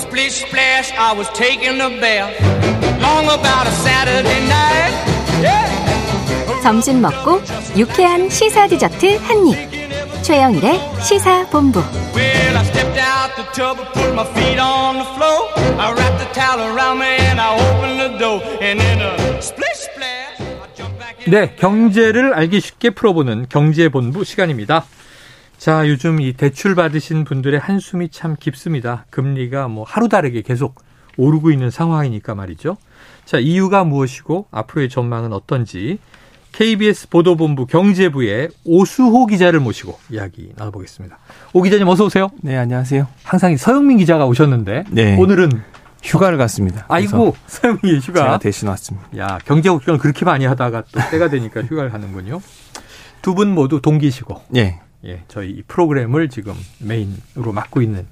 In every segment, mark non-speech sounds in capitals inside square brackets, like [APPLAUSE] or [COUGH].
Splish splash, I was taking a bath. Long about a Saturday night. Yeah. 점심 먹고 유쾌한 시사 디저트 한 입. 최영일의 시사 본부. Well, I stepped out the tub and put my feet on the floor. I wrapped the towel around me and I opened the door. And then a splish splash, in. 네, 경제를 알기 쉽게 풀어보는 경제본부 시간입니다. 자, 요즘 이 대출 받으신 분들의 한숨이 참 깊습니다. 금리가 뭐 하루 다르게 계속 오르고 있는 상황이니까 말이죠. 자, 이유가 무엇이고 앞으로의 전망은 어떤지 KBS 보도본부 경제부의 오수호 기자를 모시고 이야기 나눠보겠습니다. 오 기자님 어서 오세요. 네, 안녕하세요. 항상 서영민 기자가 오셨는데 네. 오늘은 휴가를 갔습니다. 아이고 서영민이 그래서 제가 휴가. 대신 왔습니다. 야 경제 걱정을 그렇게 많이 하다가 또 때가 되니까 휴가를 가는군요. 두 분 모두 동기시고 예. 예, 저희 이 프로그램을 지금 메인으로 맡고 있는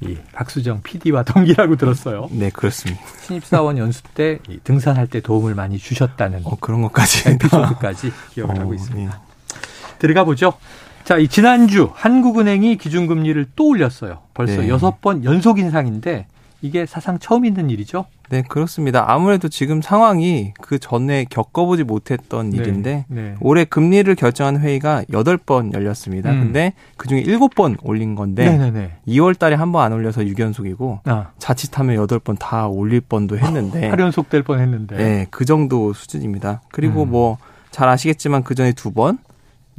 이 박수정 PD와 동기라고 들었어요. 네, 그렇습니다. 신입사원 연수 때이 등산할 때 도움을 많이 주셨다는 어, 그런 것까지. 에피소드까지 [LAUGHS] 기억을 하고 어, 있습니다. 들어가 보죠. 자, 이 지난주 한국은행이 기준금리를 또 올렸어요. 벌써 네. 여섯 번 연속 인상인데 이게 사상 처음 있는 일이죠. 네, 그렇습니다. 아무래도 지금 상황이 그 전에 겪어보지 못했던 네, 일인데 네. 올해 금리를 결정한 회의가 8번 열렸습니다. 음. 근데 그중에 7번 올린 건데 네네네. 2월 달에 한 번 안 올려서 6연속이고 아, 자칫하면 8번 다 올릴 뻔도 했는데 [LAUGHS] 8연속 될 뻔 했는데. 네, 그 정도 수준입니다. 그리고 음. 뭐잘 아시겠지만 그 전에 두번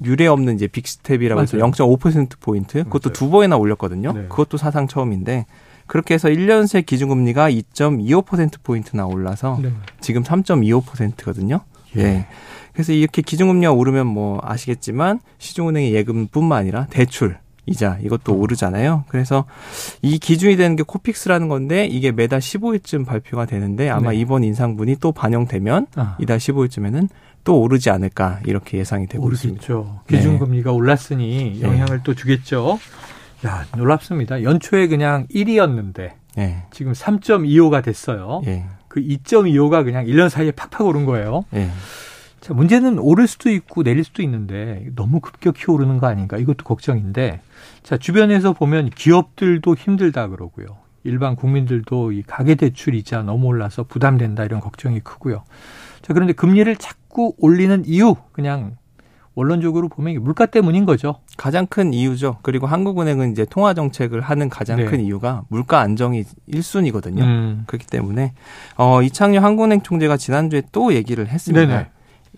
유례 없는 이제 빅스텝이라고 해서 맞아요. 0.5% 포인트 그것도 맞아요. 두 번이나 올렸거든요. 네. 그것도 사상 처음인데 그렇게 해서 1년 새 기준금리가 2.25% 포인트나 올라서 네. 지금 3.25%거든요. 예. 그래서 이렇게 기준금리가 오르면 뭐 아시겠지만 시중은행의 예금뿐만 아니라 대출 이자 이것도 어. 오르잖아요. 그래서 이 기준이 되는 게 코픽스라는 건데 이게 매달 15일쯤 발표가 되는데 아마 네. 이번 인상분이 또 반영되면 아. 이달 15일쯤에는 또 오르지 않을까 이렇게 예상이 되고 있습니다. 오르겠죠. 네. 기준금리가 올랐으니 영향을 또 주겠죠. 야, 놀랍습니다. 연초에 그냥 1이었는데 예. 지금 3.25가 됐어요. 예. 그 2.25가 그냥 1년 사이에 팍팍 오른 거예요. 예. 자, 문제는 오를 수도 있고 내릴 수도 있는데 너무 급격히 오르는 거 아닌가 이것도 걱정인데 자, 주변에서 보면 기업들도 힘들다 그러고요. 일반 국민들도 이 가계 대출 이자 너무 올라서 부담된다 이런 걱정이 크고요. 자, 그런데 금리를 자꾸 올리는 이유 그냥 원론적으로 보면 물가 때문인 거죠. 가장 큰 이유죠. 그리고 한국은행은 이제 통화 정책을 하는 가장 네. 큰 이유가 물가 안정이 1순위거든요. 음. 그렇기 때문에 어 이창용 한국은행 총재가 지난주에 또 얘기를 했습니다. 네네.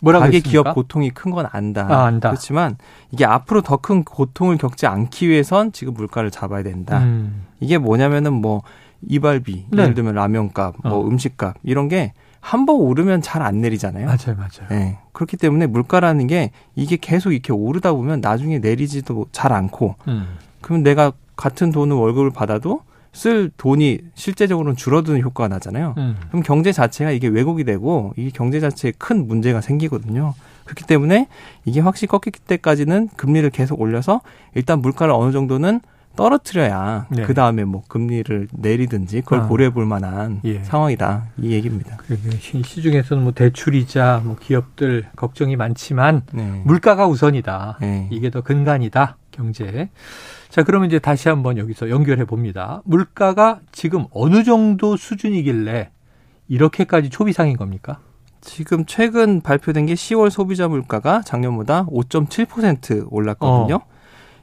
뭐라고 가계 했습니까? 기업 고통이 큰 건 안다. 아, 안다. 그렇지만 이게 앞으로 더 큰 고통을 겪지 않기 위해선 지금 물가를 잡아야 된다. 음. 이게 뭐냐면은 뭐 이발비, 네. 예를 들면 라면값, 뭐 어. 음식값 이런 게 한 번 오르면 잘 안 내리잖아요. 맞아요, 맞아요. 예. 그렇기 때문에 물가라는 게 이게 계속 이렇게 오르다 보면 나중에 내리지도 잘 않고 음. 그럼 내가 같은 돈을 월급을 받아도 쓸 돈이 실제적으로는 줄어드는 효과가 나잖아요. 음. 그럼 경제 자체가 이게 왜곡이 되고 이게 경제 자체에 큰 문제가 생기거든요. 그렇기 때문에 이게 확실히 꺾일 때까지는 금리를 계속 올려서 일단 물가를 어느 정도는 떨어뜨려야 네. 그 다음에 뭐 금리를 내리든지 그걸 아. 고려해 볼 만한 예. 상황이다 이 얘기입니다. 시중에서는 뭐 대출이자 뭐 기업들 걱정이 많지만 네. 물가가 우선이다. 네. 이게 더 근간이다. 경제. 자, 그러면 이제 다시 한번 여기서 연결해 봅니다. 물가가 지금 어느 정도 수준이길래 이렇게까지 초비상인 겁니까? 지금 최근 발표된 게 10월 소비자 물가가 작년보다 5.7% 올랐거든요. 어.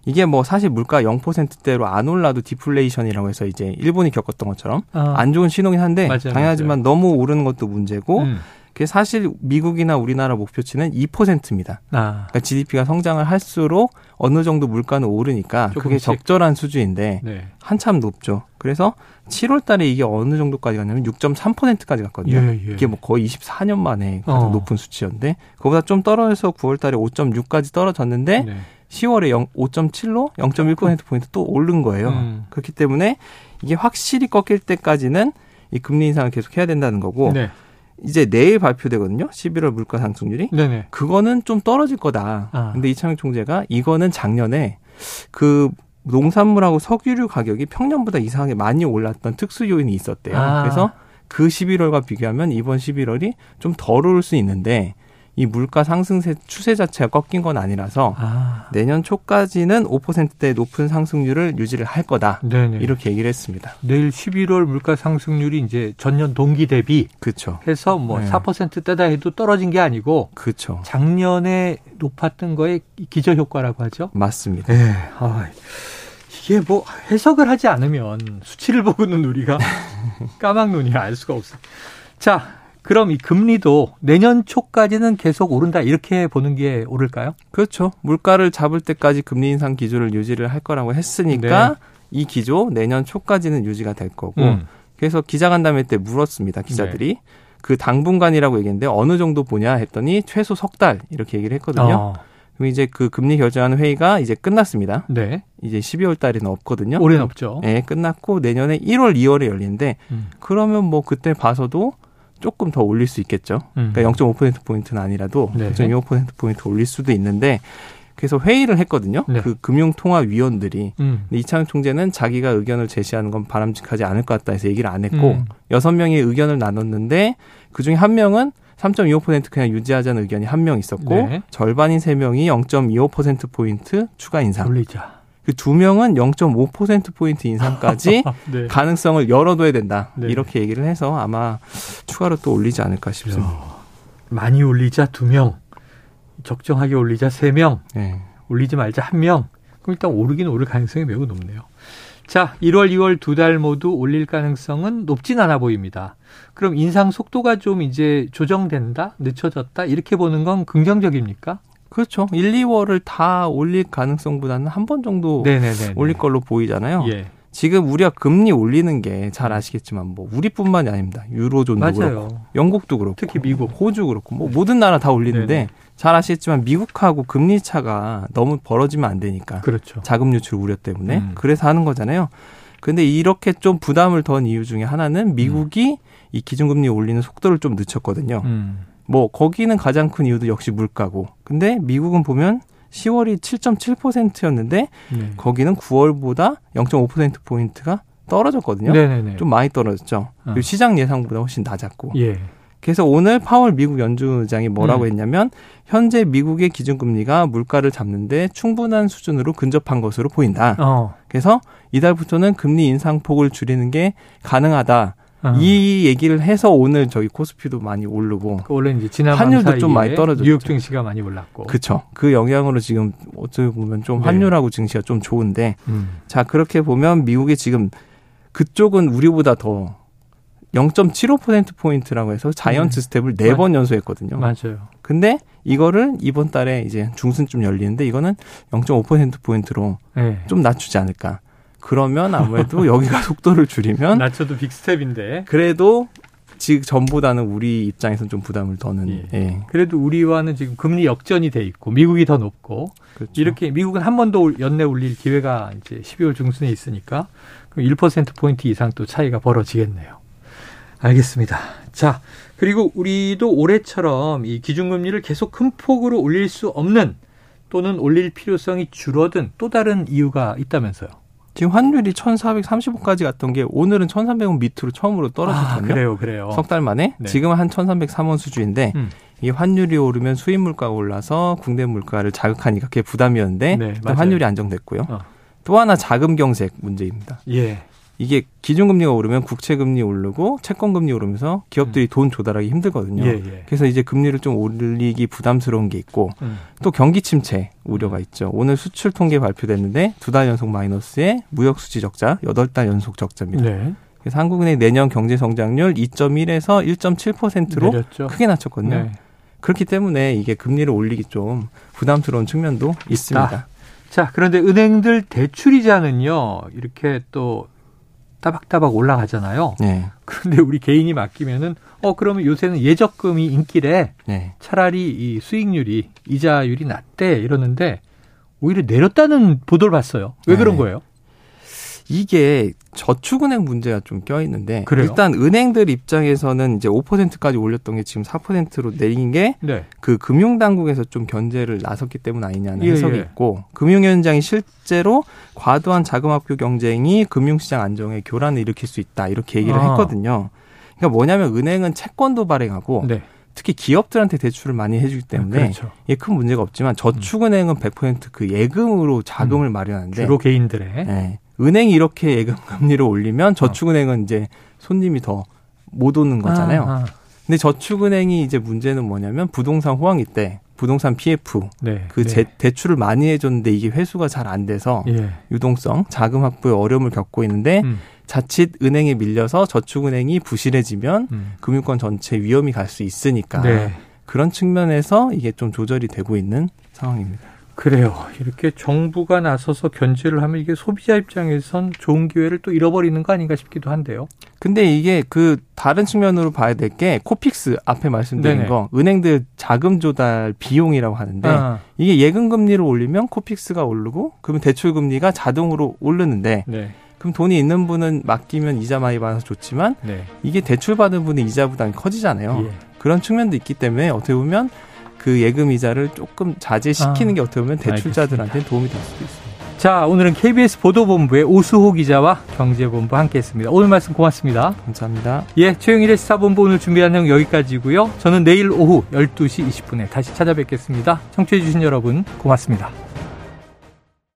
이게 뭐 사실 물가 0%대로 안 올라도 디플레이션이라고 해서 이제 일본이 겪었던 것처럼 아, 안 좋은 신호긴 한데 맞아요, 당연하지만 너무 오르는 것도 문제고 음. 그게 사실 미국이나 우리나라 목표치는 2%입니다. 아, 그러니까 GDP가 성장을 할수록 어느 정도 물가는 오르니까 그게 조금씩. 적절한 수준인데 네. 한참 높죠. 그래서 7월 달에 이게 어느 정도까지 갔냐면 6.3%까지 갔거든요. 예, 예. 이게 뭐 거의 24년 만에 가장 어. 높은 수치였는데 그보다 좀 떨어져서 9월 달에 5.6까지 떨어졌는데 네. 10월에 0, 5.7로 0.1% 포인트 또 오른 거예요. 음. 그렇기 때문에 이게 확실히 꺾일 때까지는 이 금리 인상을 계속 해야 된다는 거고 네. 이제 내일 발표되거든요. 11월 물가 상승률이. 네네. 그거는 좀 떨어질 거다. 아. 근데 이창용 총재가 이거는 작년에 그 농산물하고 석유류 가격이 평년보다 이상하게 많이 올랐던 특수 요인이 있었대요. 아. 그래서 그 11월과 비교하면 이번 11월이 좀덜 오를 수 있는데 이 물가 상승세 추세 자체가 꺾인 건 아니라서 아, 내년 초까지는 5%대 높은 상승률을 유지를 할 거다. 네네. 이렇게 얘기를 했습니다. 내일 11월 물가 상승률이 이제 전년 동기 대비 그렇죠. 해서 뭐 네. 4%대다 해도 떨어진 게 아니고 그렇죠. 작년에 높았던 거에 기저 효과라고 하죠. 맞습니다. 예. 아, 이게 뭐 해석을 하지 않으면 수치를 보고는 우리가 [LAUGHS] 까막 눈이 알 수가 없어. 자, 그럼 이 금리도 내년 초까지는 계속 오른다 이렇게 보는 게 옳을까요? 그렇죠. 물가를 잡을 때까지 금리 인상 기조를 유지를 할 거라고 했으니까 네. 이 기조 내년 초까지는 유지가 될 거고 음. 그래서 기자간담회 때 물었습니다. 기자들이 그 당분간이라고 얘기했는데 어느 정도 보냐 했더니 최소 석 달 이렇게 얘기를 했거든요. 어, 그럼 이제 그 금리 결정하는 회의가 이제 끝났습니다. 네. 이제 12월 달에는 없거든요. 올해는 없죠. 네, 끝났고 내년에 1월, 2월에 열리는데 음. 그러면 뭐 그때 봐서도 조금 더 올릴 수 있겠죠. 음. 그러니까 0.5% 포인트는 아니라도 네. 0.25% 포인트 올릴 수도 있는데 그래서 회의를 했거든요. 네. 그 금융통화위원들이 음. 이창용 총재는 자기가 의견을 제시하는 건 바람직하지 않을 것 같다 해서 얘기를 안 했고 음. 여섯 명의 의견을 나눴는데 그 중에 한 명은 3.25% 그냥 유지하자는 의견이 한 명 있었고 네. 절반인 세 명이 0.25% 포인트 추가 인상. 올리자. 그 두 명은 0.5% 포인트 인상까지 [LAUGHS] 네. 가능성을 열어둬야 된다. 네. 이렇게 얘기를 해서 아마 추가로 또 올리지 않을까 싶습니다. 많이 올리자 두 명, 적정하게 올리자 세 명, 네. 올리지 말자 한 명. 그럼 일단 오르긴 오를 가능성이 매우 높네요. 자, 1월, 2월 두 달 모두 올릴 가능성은 높진 않아 보입니다. 그럼 인상 속도가 좀 이제 조정된다, 늦춰졌다 이렇게 보는 건 긍정적입니까? 그렇죠. 1, 2월을 다 올릴 가능성보다는 한 번 정도 네네네. 올릴 걸로 보이잖아요. 예, 지금 우리가 금리 올리는 게 잘 아시겠지만 뭐 우리뿐만이 아닙니다. 유로존도 그렇고 맞아요. 영국도 그렇고 특히 미국. 호주 그렇고 뭐 모든 나라 다 올리는데 네네. 잘 아시겠지만 미국하고 금리 차가 너무 벌어지면 안 되니까 그렇죠. 자금 유출 우려 때문에 음. 그래서 하는 거잖아요. 근데 이렇게 좀 부담을 던 이유 중에 하나는 미국이 이 기준금리 올리는 속도를 좀 늦췄거든요. 음. 뭐 거기는 가장 큰 이유도 역시 물가고. 근데 미국은 보면 10월이 7.7%였는데 네. 거기는 9월보다 0.5% 포인트가 떨어졌거든요. 네네네. 좀 많이 떨어졌죠. 어. 시장 예상보다 훨씬 낮았고. 예. 그래서 오늘 파월 미국 연준의장이 뭐라고 음. 했냐면 현재 미국의 기준금리가 물가를 잡는데 충분한 수준으로 근접한 것으로 보인다. 어. 그래서 이달부터는 금리 인상폭을 줄이는 게 가능하다. 어. 이 얘기를 해서 오늘 저희 코스피도 많이 오르고 그 원래 이제 지난 환율도 밤좀 많이 떨어졌죠. 뉴욕 증시가 많이 올랐고. 그쵸. 그 영향으로 지금 어떻게 보면 좀 네. 환율하고 증시가 좀 좋은데 음. 자 그렇게 보면 미국이 지금 그쪽은 우리보다 더 0.75% 포인트라고 해서 자이언트 음. 스텝을 네 맞- 번 연속했거든요. 맞아요. 근데 이거를 이번 달에 이제 중순쯤 열리는데 이거는 0.5% 포인트로 네. 좀 낮추지 않을까. 그러면 아무래도 [LAUGHS] 여기가 속도를 줄이면 낮춰도 빅스텝인데. 그래도 지금 전보다는 우리 입장에서는 좀 부담을 더는 예. 예. 그래도 우리와는 지금 금리 역전이 돼 있고 미국이 더 높고 그렇죠. 이렇게 미국은 한 번 더 연내 올릴 기회가 이제 12월 중순에 있으니까 그럼 1% 포인트 이상 또 차이가 벌어지겠네요. 알겠습니다. 자, 그리고 우리도 올해처럼 이 기준금리를 계속 큰 폭으로 올릴 수 없는 또는 올릴 필요성이 줄어든 또 다른 이유가 있다면서요. 지금 환율이 1,435까지 갔던 게 오늘은 1,300원 밑으로 처음으로 떨어졌거든요. 아, 그래요, 그래요. 석 달 만에 네. 지금은 한 1,303원 수준인데 음. 이게 환율이 오르면 수입 물가가 올라서 국내 물가를 자극하니까 그게 부담이었는데 네. 환율이 안정됐고요. 어. 또 하나 자금 경색 문제입니다. 예. 이게 기준금리가 오르면 국채금리 오르고 채권금리 오르면서 기업들이 돈 조달하기 힘들거든요. 음. 예, 예. 그래서 이제 금리를 좀 올리기 부담스러운 게 있고 음. 또 경기 침체 우려가 있죠. 오늘 수출 통계 발표됐는데 두 달 연속 마이너스에 무역 수지 적자, 여덟 달 연속 적자입니다. 네. 그래서 한국은행 내년 경제 성장률 2.1에서 1.7%로 내렸죠. 크게 낮췄거든요. 네. 그렇기 때문에 이게 금리를 올리기 좀 부담스러운 측면도 있습니다. 자, 그런데 은행들 대출 이자는요, 이렇게 또 따박따박 올라가잖아요. 네. 그런데 우리 개인이 맡기면은, 어, 그러면 요새는 예적금이 인기래. 네. 차라리 이 수익률이, 이자율이 낮대. 이러는데, 오히려 내렸다는 보도를 봤어요. 왜 그런 네. 거예요? 이게 저축은행 문제가 좀 껴있는데 그래요? 일단 은행들 입장에서는 이제 5%까지 올렸던 게 지금 4%로 내린 게 네. 그 금융당국에서 좀 견제를 나섰기 때문 아니냐는 예, 해석이 예. 있고 금융위원장이 실제로 과도한 자금 학교 경쟁이 금융시장 안정에 교란을 일으킬 수 있다 이렇게 얘기를 아. 했거든요. 그러니까 뭐냐면 은행은 채권도 발행하고 네. 특히 기업들한테 대출을 많이 해주기 때문에 그렇죠. 이게 큰 문제가 없지만 저축은행은 100%그 예금으로 자금을 마련하는데 주로 개인들의 예, 은행이 이렇게 예금 금리를 올리면 저축은행은 이제 손님이 더 못 오는 거잖아요. 아, 아. 근데 저축은행이 이제 문제는 뭐냐면 부동산 호황이 때 부동산 PF 네. 그 네. 제- 대출을 많이 해줬는데 이게 회수가 잘 안 돼서 예. 유동성 자금 확보에 어려움을 겪고 있는데 음, 자칫 은행에 밀려서 저축은행이 부실해지면 음. 금융권 전체 위험이 갈 수 있으니까 네. 그런 측면에서 이게 좀 조절이 되고 있는 상황입니다. 그래요. 이렇게 정부가 나서서 견제를 하면 이게 소비자 입장에선 좋은 기회를 또 잃어버리는 거 아닌가 싶기도 한데요. 근데 이게 그 다른 측면으로 봐야 될 게 코픽스 앞에 말씀드린 네네. 거 은행들 자금 조달 비용이라고 하는데 아, 이게 예금 금리를 올리면 코픽스가 오르고 그러면 대출 금리가 자동으로 오르는데 네. 그럼 돈이 있는 분은 맡기면 이자 많이 받아서 좋지만 네. 이게 대출 받은 분의 이자 부담이 커지잖아요. 예. 그런 측면도 있기 때문에 어떻게 보면 그 예금 이자를 조금 자제시키는 아, 게 어떻게 보면 대출자들한테 도움이 될 수도 있습니다. 자, 오늘은 KBS 보도본부의 오수호 기자와 경제본부 함께 했습니다. 오늘 말씀 고맙습니다. 감사합니다. 예, 최영일의 시사본부 오늘 준비한 내용 여기까지고요. 저는 내일 오후 12시 20분에 다시 찾아뵙겠습니다. 청취해주신 여러분 고맙습니다.